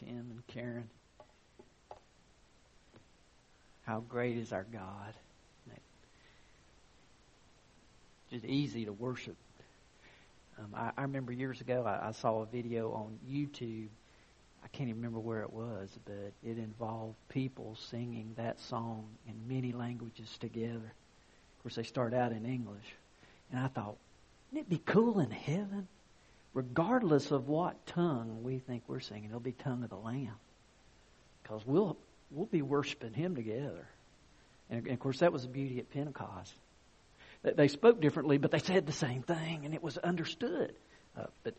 Tim and Karen. How great is our God. Just easy to worship. Um, I, I, remember years ago I, I saw a video on YouTube. I can't even remember where it was, but it involved people singing that song in many languages together. Of course, they start out in English. And I thought, wouldn't it be cool in heaven? Regardless of what tongue we think we're singing, it'll be tongue of the Lamb. Because we'll, we'll be worshiping Him together. And, and of course, that was the beauty at Pentecost. They spoke differently, but they said the same thing, and it was understood. Uh, but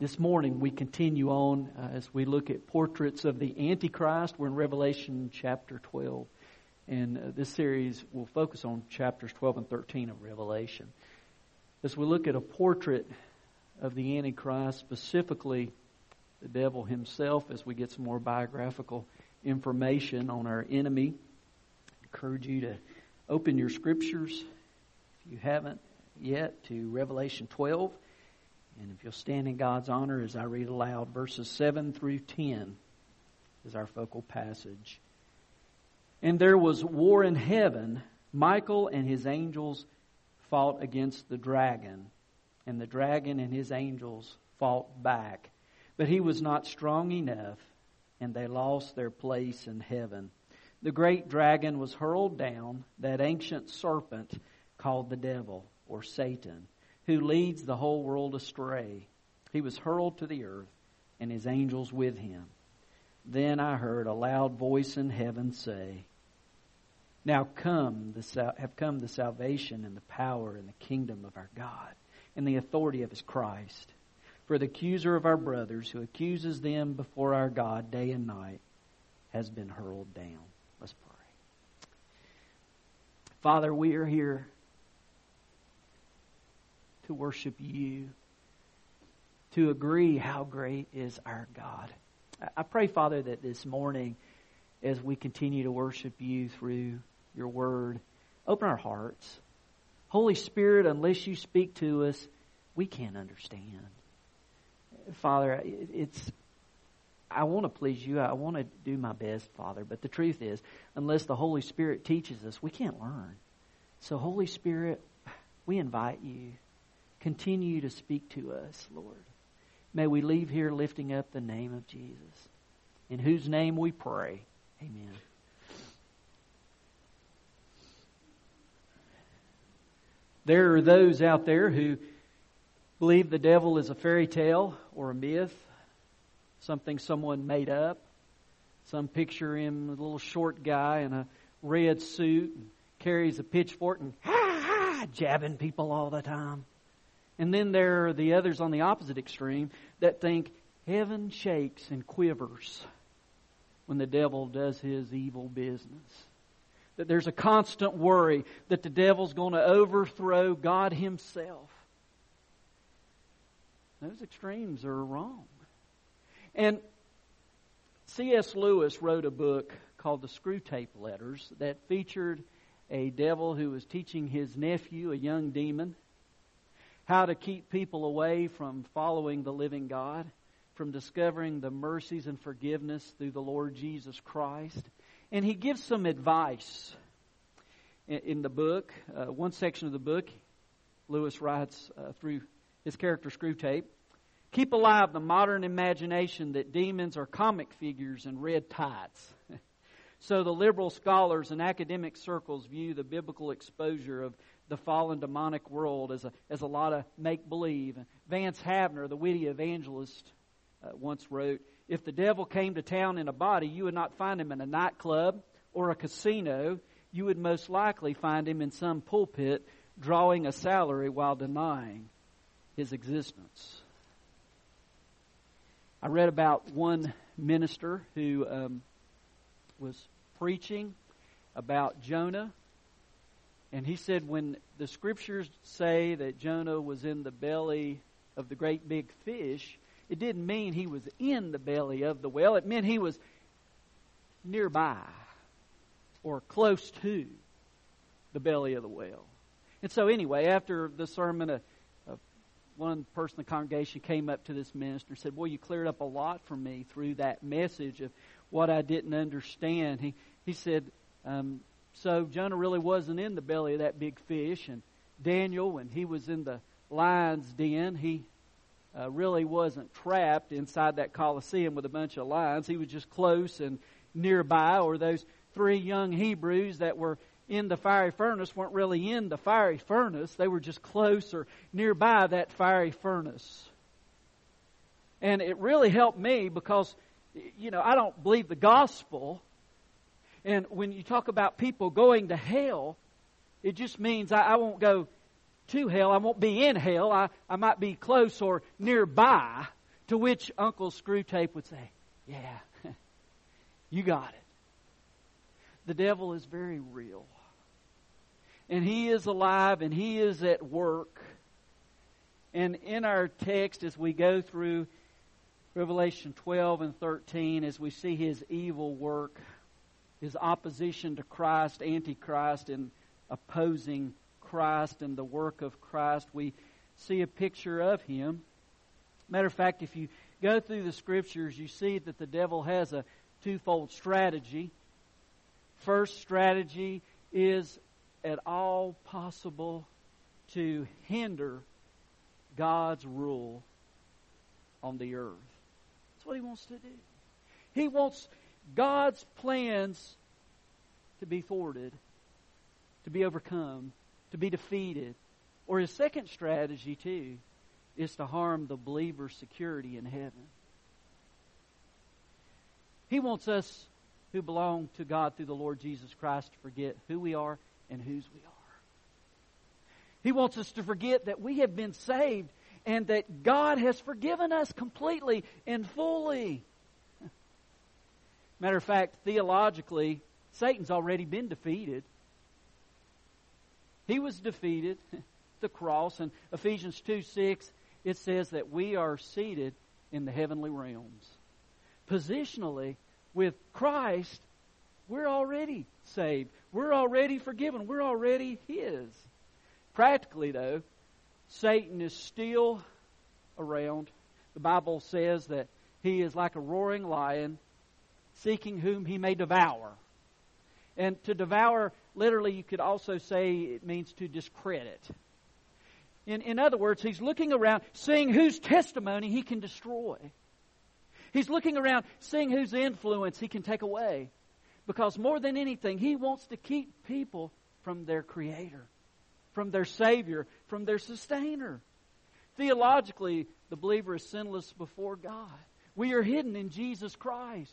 this morning we continue on uh, as we look at portraits of the Antichrist. We're in Revelation chapter 12. And uh, this series will focus on chapters 12 and 13 of Revelation. As we look at a portrait of the Antichrist, specifically the devil himself, as we get some more biographical information on our enemy, I encourage you to open your scriptures, if you haven't yet, to Revelation 12. And if you'll stand in God's honor as I read aloud, verses 7 through 10 is our focal passage. And there was war in heaven. Michael and his angels fought against the dragon, and the dragon and his angels fought back. But he was not strong enough, and they lost their place in heaven. The great dragon was hurled down, that ancient serpent called the devil, or Satan, who leads the whole world astray. He was hurled to the earth, and his angels with him. Then I heard a loud voice in heaven say, Now come the, have come the salvation and the power and the kingdom of our God and the authority of his Christ. For the accuser of our brothers, who accuses them before our God day and night, has been hurled down. Let's pray. Father, we are here to worship you, to agree how great is our God. I pray, Father, that this morning, as we continue to worship you through your word, open our hearts. Holy Spirit, unless you speak to us, we can't understand. Father, it's I want to please you. I want to do my best, Father. But the truth is, unless the Holy Spirit teaches us, we can't learn. So, Holy Spirit, we invite you. Continue to speak to us, Lord. May we leave here lifting up the name of Jesus, in whose name we pray. Amen. There are those out there who believe the devil is a fairy tale or a myth, something someone made up. Some picture him, a little short guy in a red suit, and carries a pitchfork and ha ha, jabbing people all the time. And then there are the others on the opposite extreme that think heaven shakes and quivers when the devil does his evil business. That there's a constant worry that the devil's going to overthrow God himself. Those extremes are wrong. And C.S. Lewis wrote a book called The Screwtape Letters that featured a devil who was teaching his nephew, a young demon, how to keep people away from following the living God, from discovering the mercies and forgiveness through the Lord Jesus Christ. And he gives some advice in the book. Uh, one section of the book, Lewis writes uh, through his character Screwtape Keep alive the modern imagination that demons are comic figures in red tights. so the liberal scholars and academic circles view the biblical exposure of the fallen demonic world as a, as a lot of make believe. Vance Havner, the witty evangelist, uh, once wrote If the devil came to town in a body, you would not find him in a nightclub or a casino. You would most likely find him in some pulpit drawing a salary while denying his existence. I read about one minister who um, was preaching about Jonah and he said, when the scriptures say that Jonah was in the belly of the great big fish, it didn't mean he was in the belly of the whale. It meant he was nearby or close to the belly of the whale. And so, anyway, after the sermon, a, one person in the congregation came up to this minister and said, Well, you cleared up a lot for me through that message of what I didn't understand. He, he said, um, So Jonah really wasn't in the belly of that big fish, and Daniel, when he was in the lion's den, he uh, really wasn't trapped inside that coliseum with a bunch of lions. He was just close and nearby, or those three young Hebrews that were in the fiery furnace weren't really in the fiery furnace. They were just close or nearby that fiery furnace. And it really helped me because, you know, I don't believe the gospel. And when you talk about people going to hell, it just means I, I won't go to hell. I won't be in hell. I, I might be close or nearby. To which Uncle Screwtape would say, Yeah, you got it. The devil is very real. And he is alive and he is at work. And in our text, as we go through Revelation 12 and 13, as we see his evil work, his opposition to Christ, Antichrist, and opposing Christ and the work of Christ, we see a picture of him. Matter of fact, if you go through the scriptures, you see that the devil has a twofold strategy. First strategy is at all possible to hinder God's rule on the earth. That's what he wants to do. He wants God's plans to be thwarted, to be overcome, to be defeated. Or his second strategy, too, is to harm the believer's security in heaven. He wants us who belong to God through the Lord Jesus Christ to forget who we are and whose we are. He wants us to forget that we have been saved and that God has forgiven us completely and fully. Matter of fact, theologically, Satan's already been defeated. He was defeated the cross. And Ephesians 2 6, it says that we are seated in the heavenly realms. Positionally, with Christ, we're already saved. We're already forgiven. We're already His. Practically, though, Satan is still around. The Bible says that he is like a roaring lion, seeking whom he may devour. And to devour, literally, you could also say it means to discredit. In, in other words, he's looking around, seeing whose testimony he can destroy. He's looking around, seeing whose influence he can take away. Because more than anything, he wants to keep people from their Creator, from their Savior, from their Sustainer. Theologically, the believer is sinless before God. We are hidden in Jesus Christ.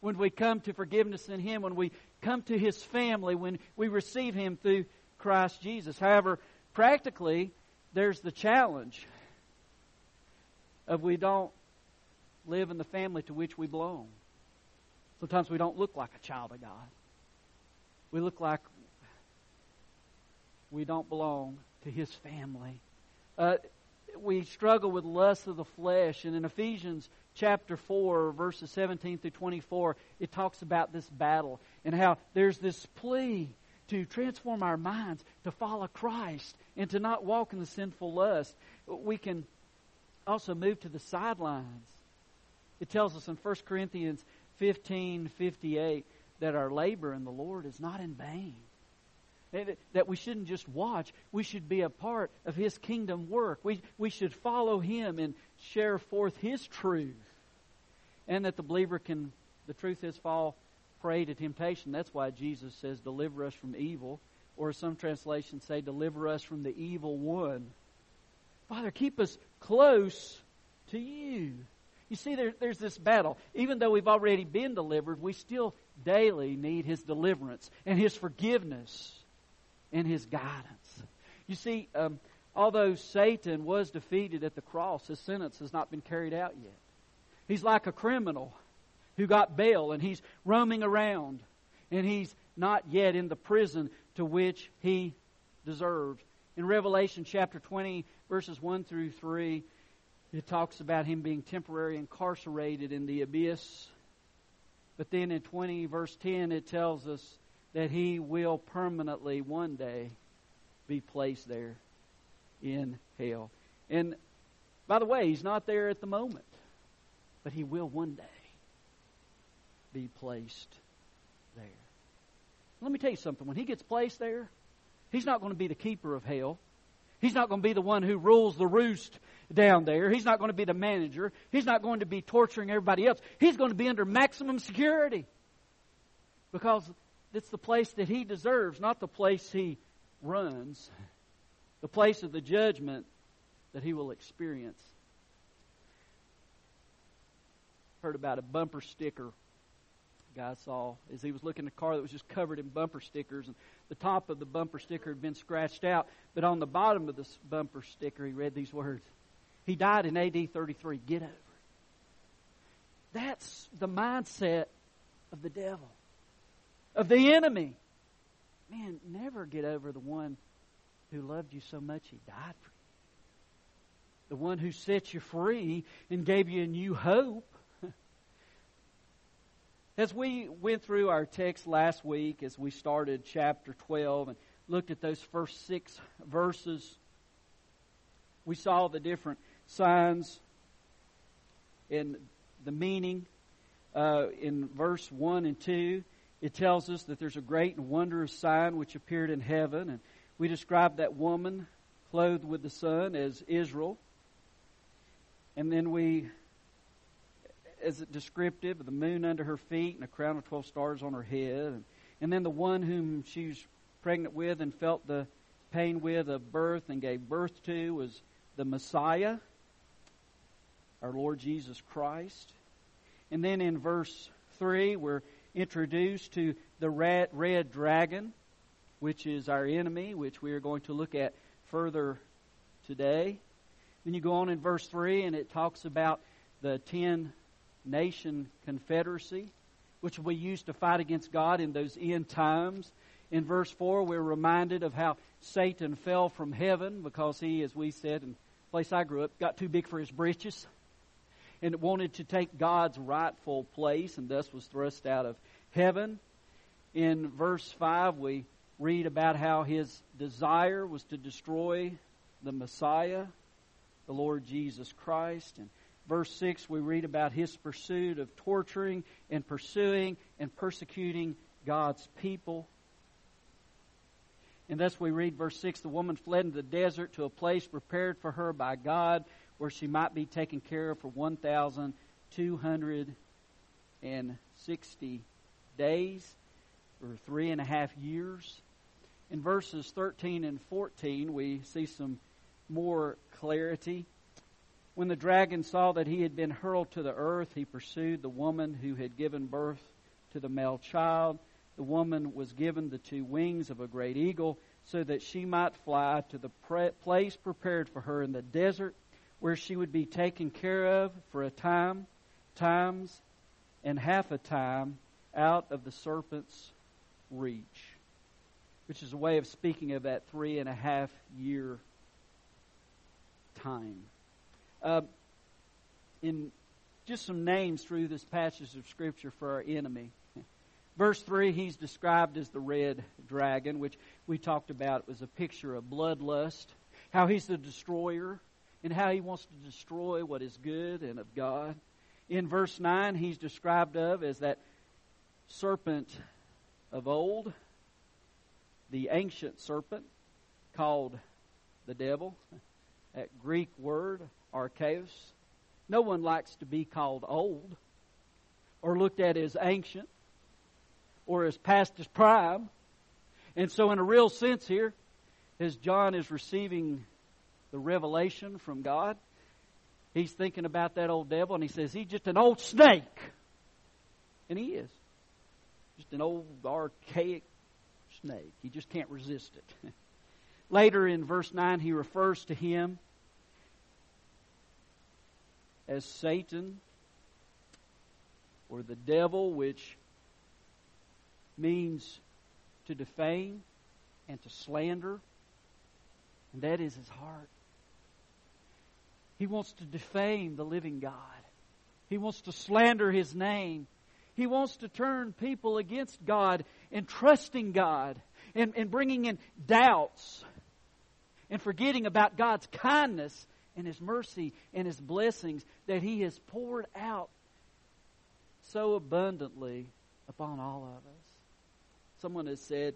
When we come to forgiveness in Him, when we come to His family, when we receive Him through Christ Jesus. However, practically, there's the challenge of we don't live in the family to which we belong. Sometimes we don't look like a child of God. We look like we don't belong to His family. Uh, we struggle with lust of the flesh, and in Ephesians chapter 4, verses 17 through 24, it talks about this battle and how there's this plea to transform our minds to follow Christ and to not walk in the sinful lust. We can also move to the sidelines. It tells us in 1 Corinthians 15:58 that our labor in the Lord is not in vain. That we shouldn't just watch, we should be a part of His kingdom work. We, we should follow Him and share forth His truth. And that the believer can, the truth is, fall prey to temptation. That's why Jesus says, Deliver us from evil. Or some translations say, Deliver us from the evil one. Father, keep us close to you. You see, there, there's this battle. Even though we've already been delivered, we still daily need His deliverance and His forgiveness and His guidance. You see, um, although Satan was defeated at the cross, his sentence has not been carried out yet. He's like a criminal who got bail and he's roaming around and he's not yet in the prison to which he deserved. In Revelation chapter 20, verses 1 through 3, it talks about him being temporarily incarcerated in the abyss. But then in 20 verse 10 it tells us that he will permanently one day be placed there in hell. And by the way, he's not there at the moment, but he will one day be placed there. Let me tell you something. When he gets placed there, he's not going to be the keeper of hell. He's not going to be the one who rules the roost down there. He's not going to be the manager. He's not going to be torturing everybody else. He's going to be under maximum security because it's the place that he deserves, not the place he runs, the place of the judgment that he will experience. Heard about a bumper sticker guy saw as he was looking at a car that was just covered in bumper stickers and the top of the bumper sticker had been scratched out but on the bottom of the bumper sticker he read these words he died in AD 33 get over it. That's the mindset of the devil of the enemy. Man never get over the one who loved you so much he died for you. The one who set you free and gave you a new hope. As we went through our text last week, as we started chapter 12 and looked at those first six verses, we saw the different signs and the meaning. Uh, in verse 1 and 2, it tells us that there's a great and wondrous sign which appeared in heaven. And we describe that woman clothed with the sun as Israel. And then we, as a descriptive the moon under her feet and a crown of 12 stars on her head. And, and then the one whom she was pregnant with and felt the pain with of birth and gave birth to was the Messiah, our Lord Jesus Christ. And then in verse 3, we're introduced to the red, red dragon, which is our enemy, which we are going to look at further today. Then you go on in verse 3 and it talks about the 10 nation confederacy, which will be used to fight against God in those end times. In verse 4, we're reminded of how Satan fell from heaven because he, as we said, in the place I grew up, got too big for his britches and wanted to take God's rightful place and thus was thrust out of heaven. In verse 5, we read about how his desire was to destroy the Messiah the Lord Jesus Christ. And verse 6, we read about his pursuit of torturing and pursuing and persecuting God's people. And thus we read verse 6 the woman fled into the desert to a place prepared for her by God where she might be taken care of for 1,260 days or three and a half years. In verses 13 and 14, we see some more clarity. When the dragon saw that he had been hurled to the earth, he pursued the woman who had given birth to the male child. The woman was given the two wings of a great eagle so that she might fly to the place prepared for her in the desert where she would be taken care of for a time, times, and half a time out of the serpent's reach, which is a way of speaking of that three and a half year time. Uh, in just some names through this passage of Scripture for our enemy. Verse 3, he's described as the red dragon, which we talked about was a picture of bloodlust, how he's the destroyer, and how he wants to destroy what is good and of God. In verse 9, he's described of as that serpent of old, the ancient serpent called the devil that Greek word, archaios. No one likes to be called old or looked at as ancient or as past his prime. And so, in a real sense, here, as John is receiving the revelation from God, he's thinking about that old devil and he says, He's just an old snake. And he is. Just an old archaic snake. He just can't resist it. Later in verse 9, he refers to him as Satan or the devil, which means to defame and to slander. And that is his heart. He wants to defame the living God. He wants to slander his name. He wants to turn people against God and trusting God and, and bringing in doubts and forgetting about God's kindness and His mercy and His blessings that He has poured out so abundantly upon all of us. Someone has said,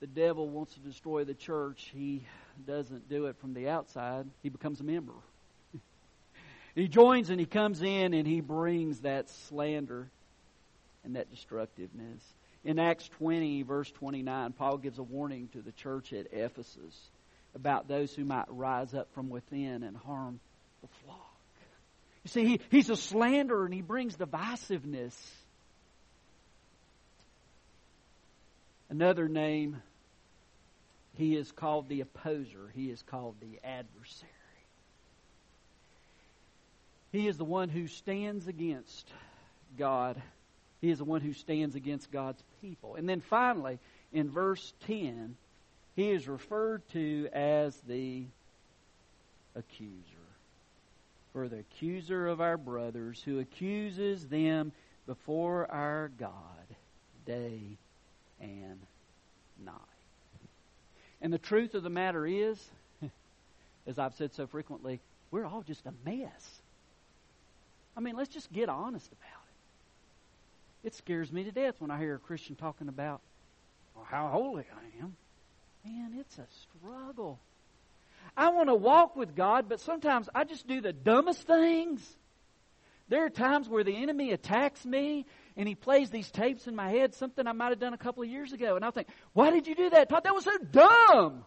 the devil wants to destroy the church. He doesn't do it from the outside, he becomes a member. he joins and he comes in and he brings that slander and that destructiveness. In Acts 20, verse 29, Paul gives a warning to the church at Ephesus about those who might rise up from within and harm the flock. You see, he, he's a slanderer and he brings divisiveness. Another name, he is called the opposer, he is called the adversary. He is the one who stands against God. He is the one who stands against God's people. And then finally, in verse 10, he is referred to as the accuser. For the accuser of our brothers, who accuses them before our God day and night. And the truth of the matter is, as I've said so frequently, we're all just a mess. I mean, let's just get honest about it. It scares me to death when I hear a Christian talking about well, how holy I am. Man, it's a struggle. I want to walk with God, but sometimes I just do the dumbest things. There are times where the enemy attacks me and he plays these tapes in my head, something I might have done a couple of years ago. And I'll think, why did you do that? Todd, that was so dumb.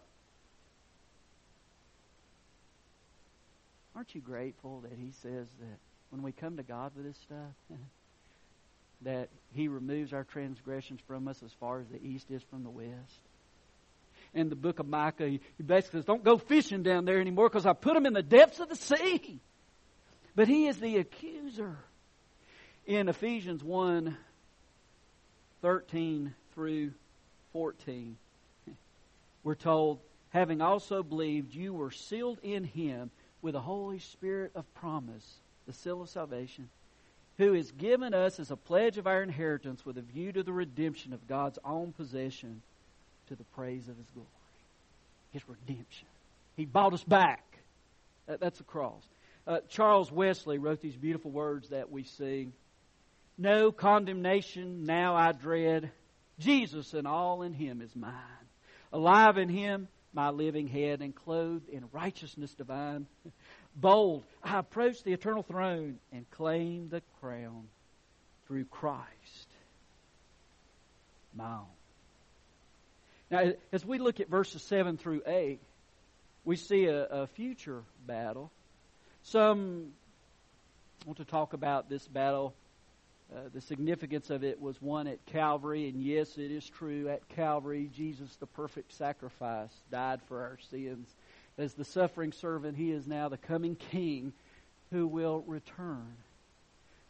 Aren't you grateful that he says that when we come to God with this stuff, that he removes our transgressions from us as far as the east is from the west? In the book of Micah, he basically says, don't go fishing down there anymore because I put them in the depths of the sea. But he is the accuser in Ephesians 1 13 through 14, we're told, having also believed, you were sealed in him with the Holy Spirit of promise, the seal of salvation, who is given us as a pledge of our inheritance with a view to the redemption of God's own possession to the praise of his glory. His redemption. He bought us back. That's the cross. Uh, Charles Wesley wrote these beautiful words that we sing no condemnation now I dread. Jesus and all in Him is mine. Alive in Him, my living head, and clothed in righteousness divine. Bold, I approach the eternal throne and claim the crown through Christ, my own. Now, as we look at verses 7 through 8, we see a, a future battle. Some want to talk about this battle uh, the significance of it was one at Calvary, and yes, it is true. At Calvary, Jesus, the perfect sacrifice, died for our sins. As the suffering servant, he is now the coming king who will return.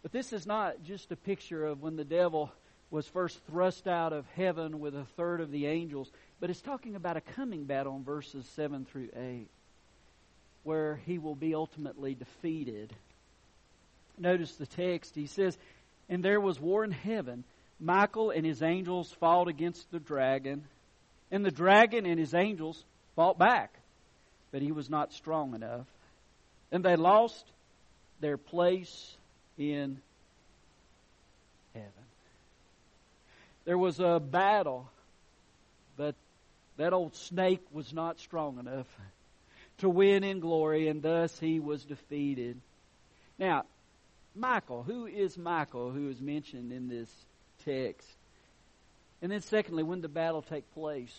But this is not just a picture of when the devil was first thrust out of heaven with a third of the angels, but it's talking about a coming battle in verses 7 through 8, where he will be ultimately defeated. Notice the text. He says, and there was war in heaven. Michael and his angels fought against the dragon, and the dragon and his angels fought back, but he was not strong enough. And they lost their place in heaven. There was a battle, but that old snake was not strong enough to win in glory, and thus he was defeated. Now, Michael. Who is Michael who is mentioned in this text? And then secondly, when the battle take place,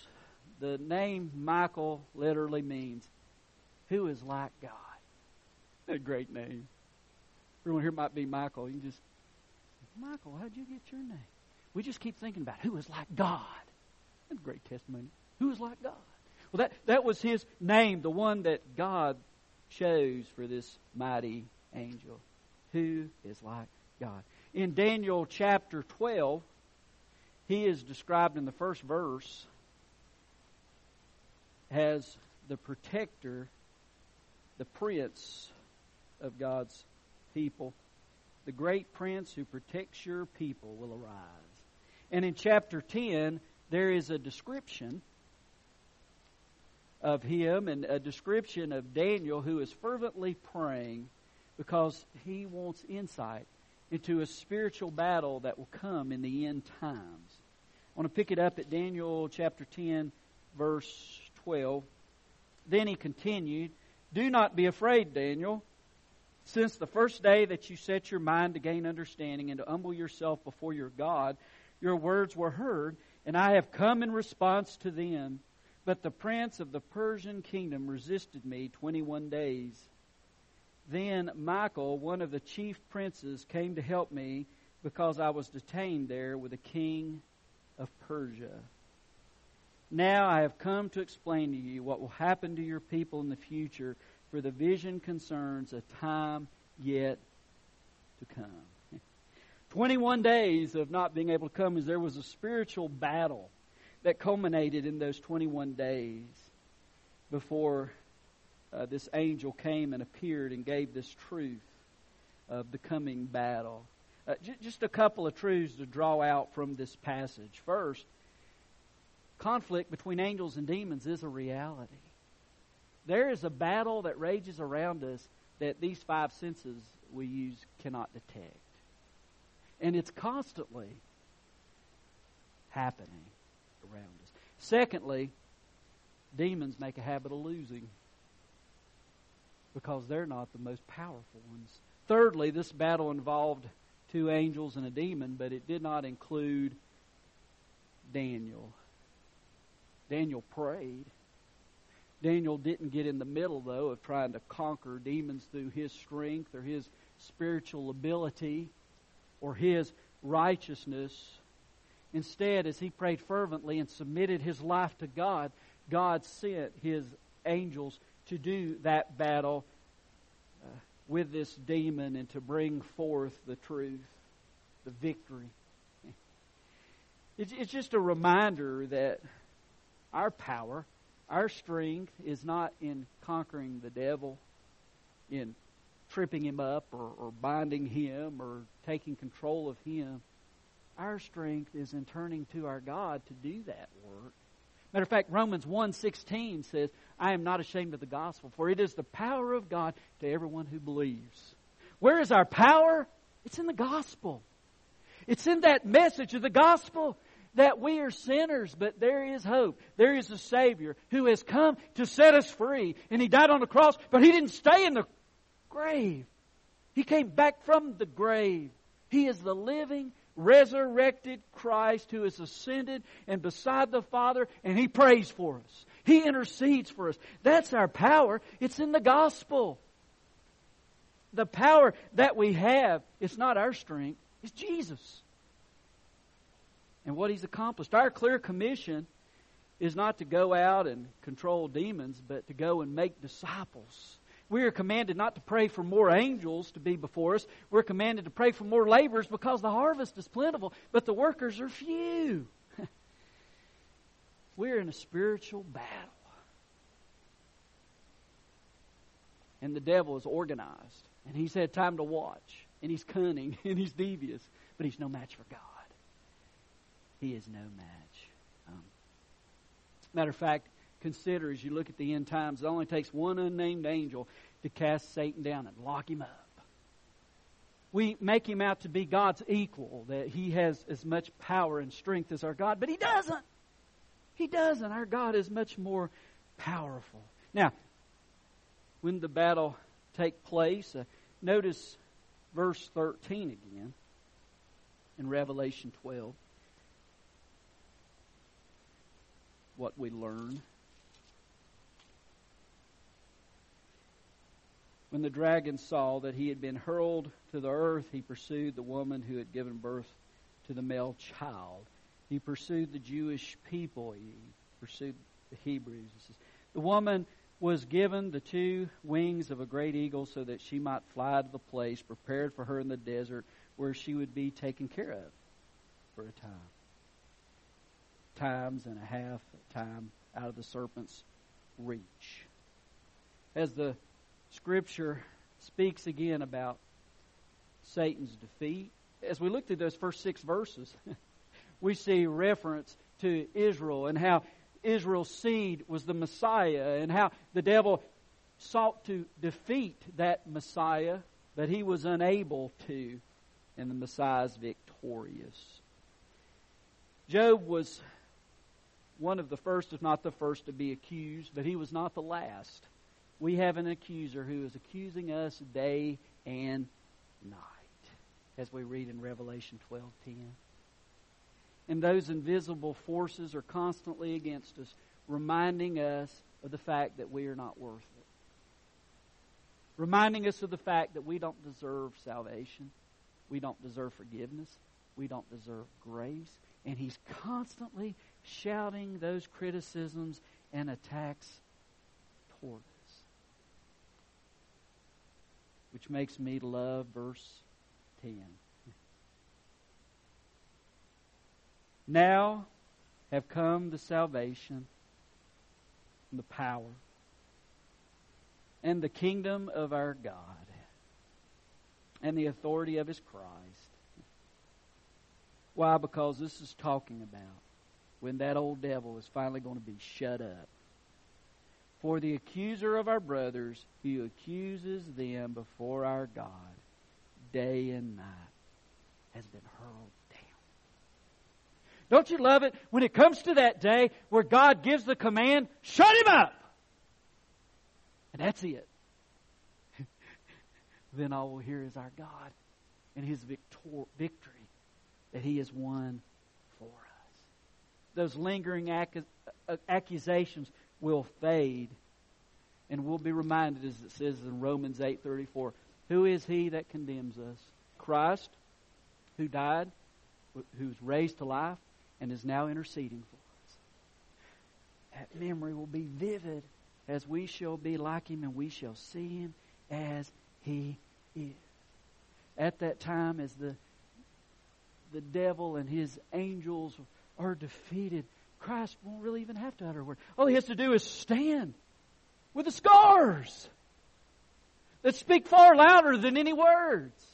the name Michael literally means who is like God. A great name. Everyone here might be Michael. You can just, Michael, how'd you get your name? We just keep thinking about who is like God. That's a great testimony. Who is like God? Well, that, that was his name, the one that God chose for this mighty angel who is like God. In Daniel chapter 12, he is described in the first verse as the protector, the prince of God's people. The great prince who protects your people will arise. And in chapter 10, there is a description of him and a description of Daniel who is fervently praying because he wants insight into a spiritual battle that will come in the end times. I want to pick it up at Daniel chapter 10, verse 12. Then he continued, Do not be afraid, Daniel. Since the first day that you set your mind to gain understanding and to humble yourself before your God, your words were heard, and I have come in response to them. But the prince of the Persian kingdom resisted me 21 days. Then Michael, one of the chief princes, came to help me because I was detained there with the king of Persia. Now I have come to explain to you what will happen to your people in the future, for the vision concerns a time yet to come. 21 days of not being able to come is there was a spiritual battle that culminated in those 21 days before uh, this angel came and appeared and gave this truth of the coming battle. Uh, j- just a couple of truths to draw out from this passage. First, conflict between angels and demons is a reality. There is a battle that rages around us that these five senses we use cannot detect. And it's constantly happening around us. Secondly, demons make a habit of losing because they're not the most powerful ones. Thirdly, this battle involved two angels and a demon, but it did not include Daniel. Daniel prayed. Daniel didn't get in the middle, though, of trying to conquer demons through his strength or his spiritual ability or his righteousness. Instead, as he prayed fervently and submitted his life to God, God sent his angels to do that battle uh, with this demon and to bring forth the truth, the victory. It's, it's just a reminder that our power, our strength is not in conquering the devil, in tripping him up or, or binding him or taking control of him. Our strength is in turning to our God to do that work. Matter of fact, Romans 1.16 says, I am not ashamed of the gospel, for it is the power of God to everyone who believes. Where is our power? It's in the gospel. It's in that message of the gospel that we are sinners, but there is hope. There is a Savior who has come to set us free. And He died on the cross, but He didn't stay in the grave. He came back from the grave. He is the living resurrected Christ who is ascended and beside the Father, and He prays for us. He intercedes for us. That's our power. It's in the gospel. The power that we have, it's not our strength, it's Jesus. And what He's accomplished. Our clear commission is not to go out and control demons, but to go and make disciples we are commanded not to pray for more angels to be before us. We're commanded to pray for more laborers because the harvest is plentiful, but the workers are few. We're in a spiritual battle. And the devil is organized. And he's had time to watch. And he's cunning. And he's devious. But he's no match for God. He is no match. Um, matter of fact, consider as you look at the end times, it only takes one unnamed angel to cast Satan down and lock him up. We make him out to be God's equal, that he has as much power and strength as our God, but he doesn't. He doesn't. Our God is much more powerful. Now, when the battle take place, uh, notice verse 13 again in Revelation 12. What we learn. When the dragon saw that he had been hurled to the earth, he pursued the woman who had given birth to the male child. He pursued the Jewish people. He pursued the Hebrews. The woman was given the two wings of a great eagle so that she might fly to the place prepared for her in the desert where she would be taken care of for a time. Times and a half time out of the serpent's reach. As the Scripture speaks again about Satan's defeat. As we look through those first six verses, we see reference to Israel and how Israel's seed was the Messiah and how the devil sought to defeat that Messiah, but he was unable to, and the Messiah is victorious. Job was one of the first, if not the first, to be accused, but he was not the last. We have an accuser who is accusing us day and night, as we read in Revelation 12:10. And those invisible forces are constantly against us, reminding us of the fact that we are not worth it. Reminding us of the fact that we don't deserve salvation. We don't deserve forgiveness. We don't deserve grace. And he's constantly shouting those criticisms and attacks toward us. Which makes me love verse 10. Now have come the salvation, the power, and the kingdom of our God, and the authority of his Christ. Why? Because this is talking about when that old devil is finally going to be shut up. For the accuser of our brothers, who accuses them before our God day and night, has been hurled down. don't you love it when it comes to that day where God gives the command, shut him up? And that's it. then all we'll hear is our God and his victor- victory that he has won for us. Those lingering ac- uh, accusations will fade and we'll be reminded as it says in Romans 8:34, who is he that condemns us? Christ who died, who's raised to life, and is now interceding for us. That memory will be vivid as we shall be like him and we shall see him as he is. At that time, as the the devil and his angels are defeated, Christ won't really even have to utter a word. All he has to do is stand with the scars that speak far louder than any words.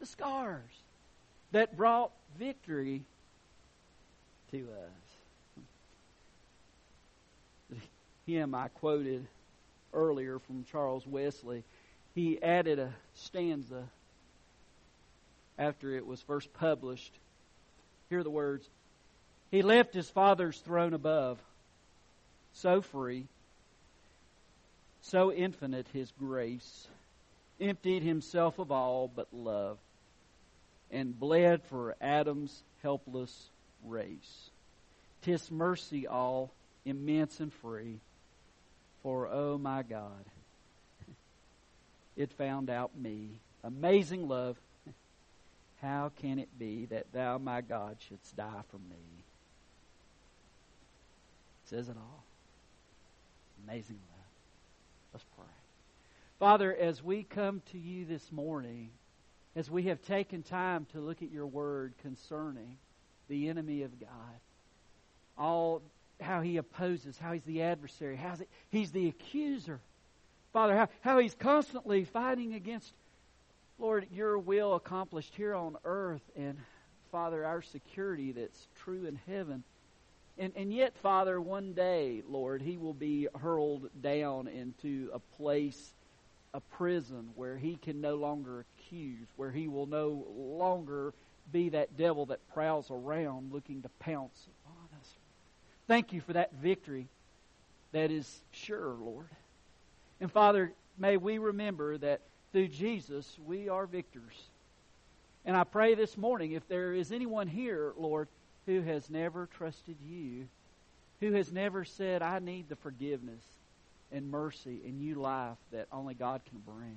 The scars that brought victory to us. Hymn I quoted earlier from Charles Wesley, he added a stanza after it was first published. Here are the words He left his Father's throne above, so free, so infinite his grace, emptied himself of all but love, and bled for Adam's helpless race. Tis mercy all, immense and free, for oh my God, it found out me. Amazing love, how can it be that thou, my God, shouldst die for me? Says it all. Amazing love. Let's pray. Father, as we come to you this morning, as we have taken time to look at your word concerning the enemy of God. All how he opposes, how he's the adversary, how he's the accuser. Father, how, how he's constantly fighting against, Lord, your will accomplished here on earth, and Father, our security that's true in heaven. And, and yet, Father, one day, Lord, he will be hurled down into a place, a prison, where he can no longer accuse, where he will no longer be that devil that prowls around looking to pounce upon us. Thank you for that victory that is sure, Lord. And Father, may we remember that through Jesus we are victors. And I pray this morning, if there is anyone here, Lord, who has never trusted you, who has never said, I need the forgiveness and mercy and new life that only God can bring.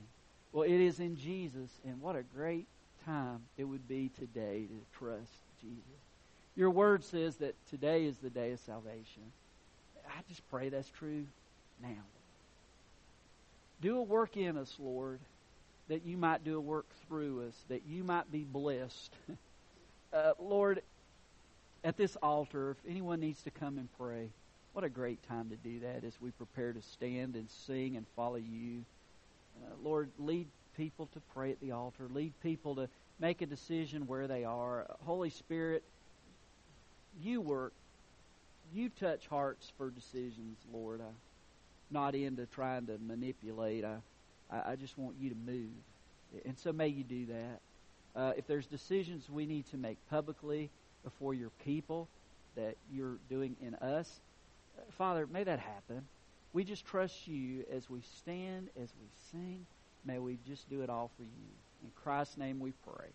Well, it is in Jesus, and what a great time it would be today to trust Jesus. Your word says that today is the day of salvation. I just pray that's true now. Do a work in us, Lord, that you might do a work through us, that you might be blessed. Uh, Lord, at this altar, if anyone needs to come and pray, what a great time to do that as we prepare to stand and sing and follow you. Uh, Lord, lead people to pray at the altar, lead people to make a decision where they are. Holy Spirit, you work you touch hearts for decisions, Lord. I'm not into trying to manipulate. I, I, just want you to move. And so may you do that. Uh, if there's decisions we need to make publicly before your people that you're doing in us, Father, may that happen. We just trust you as we stand, as we sing. May we just do it all for you. In Christ's name we pray.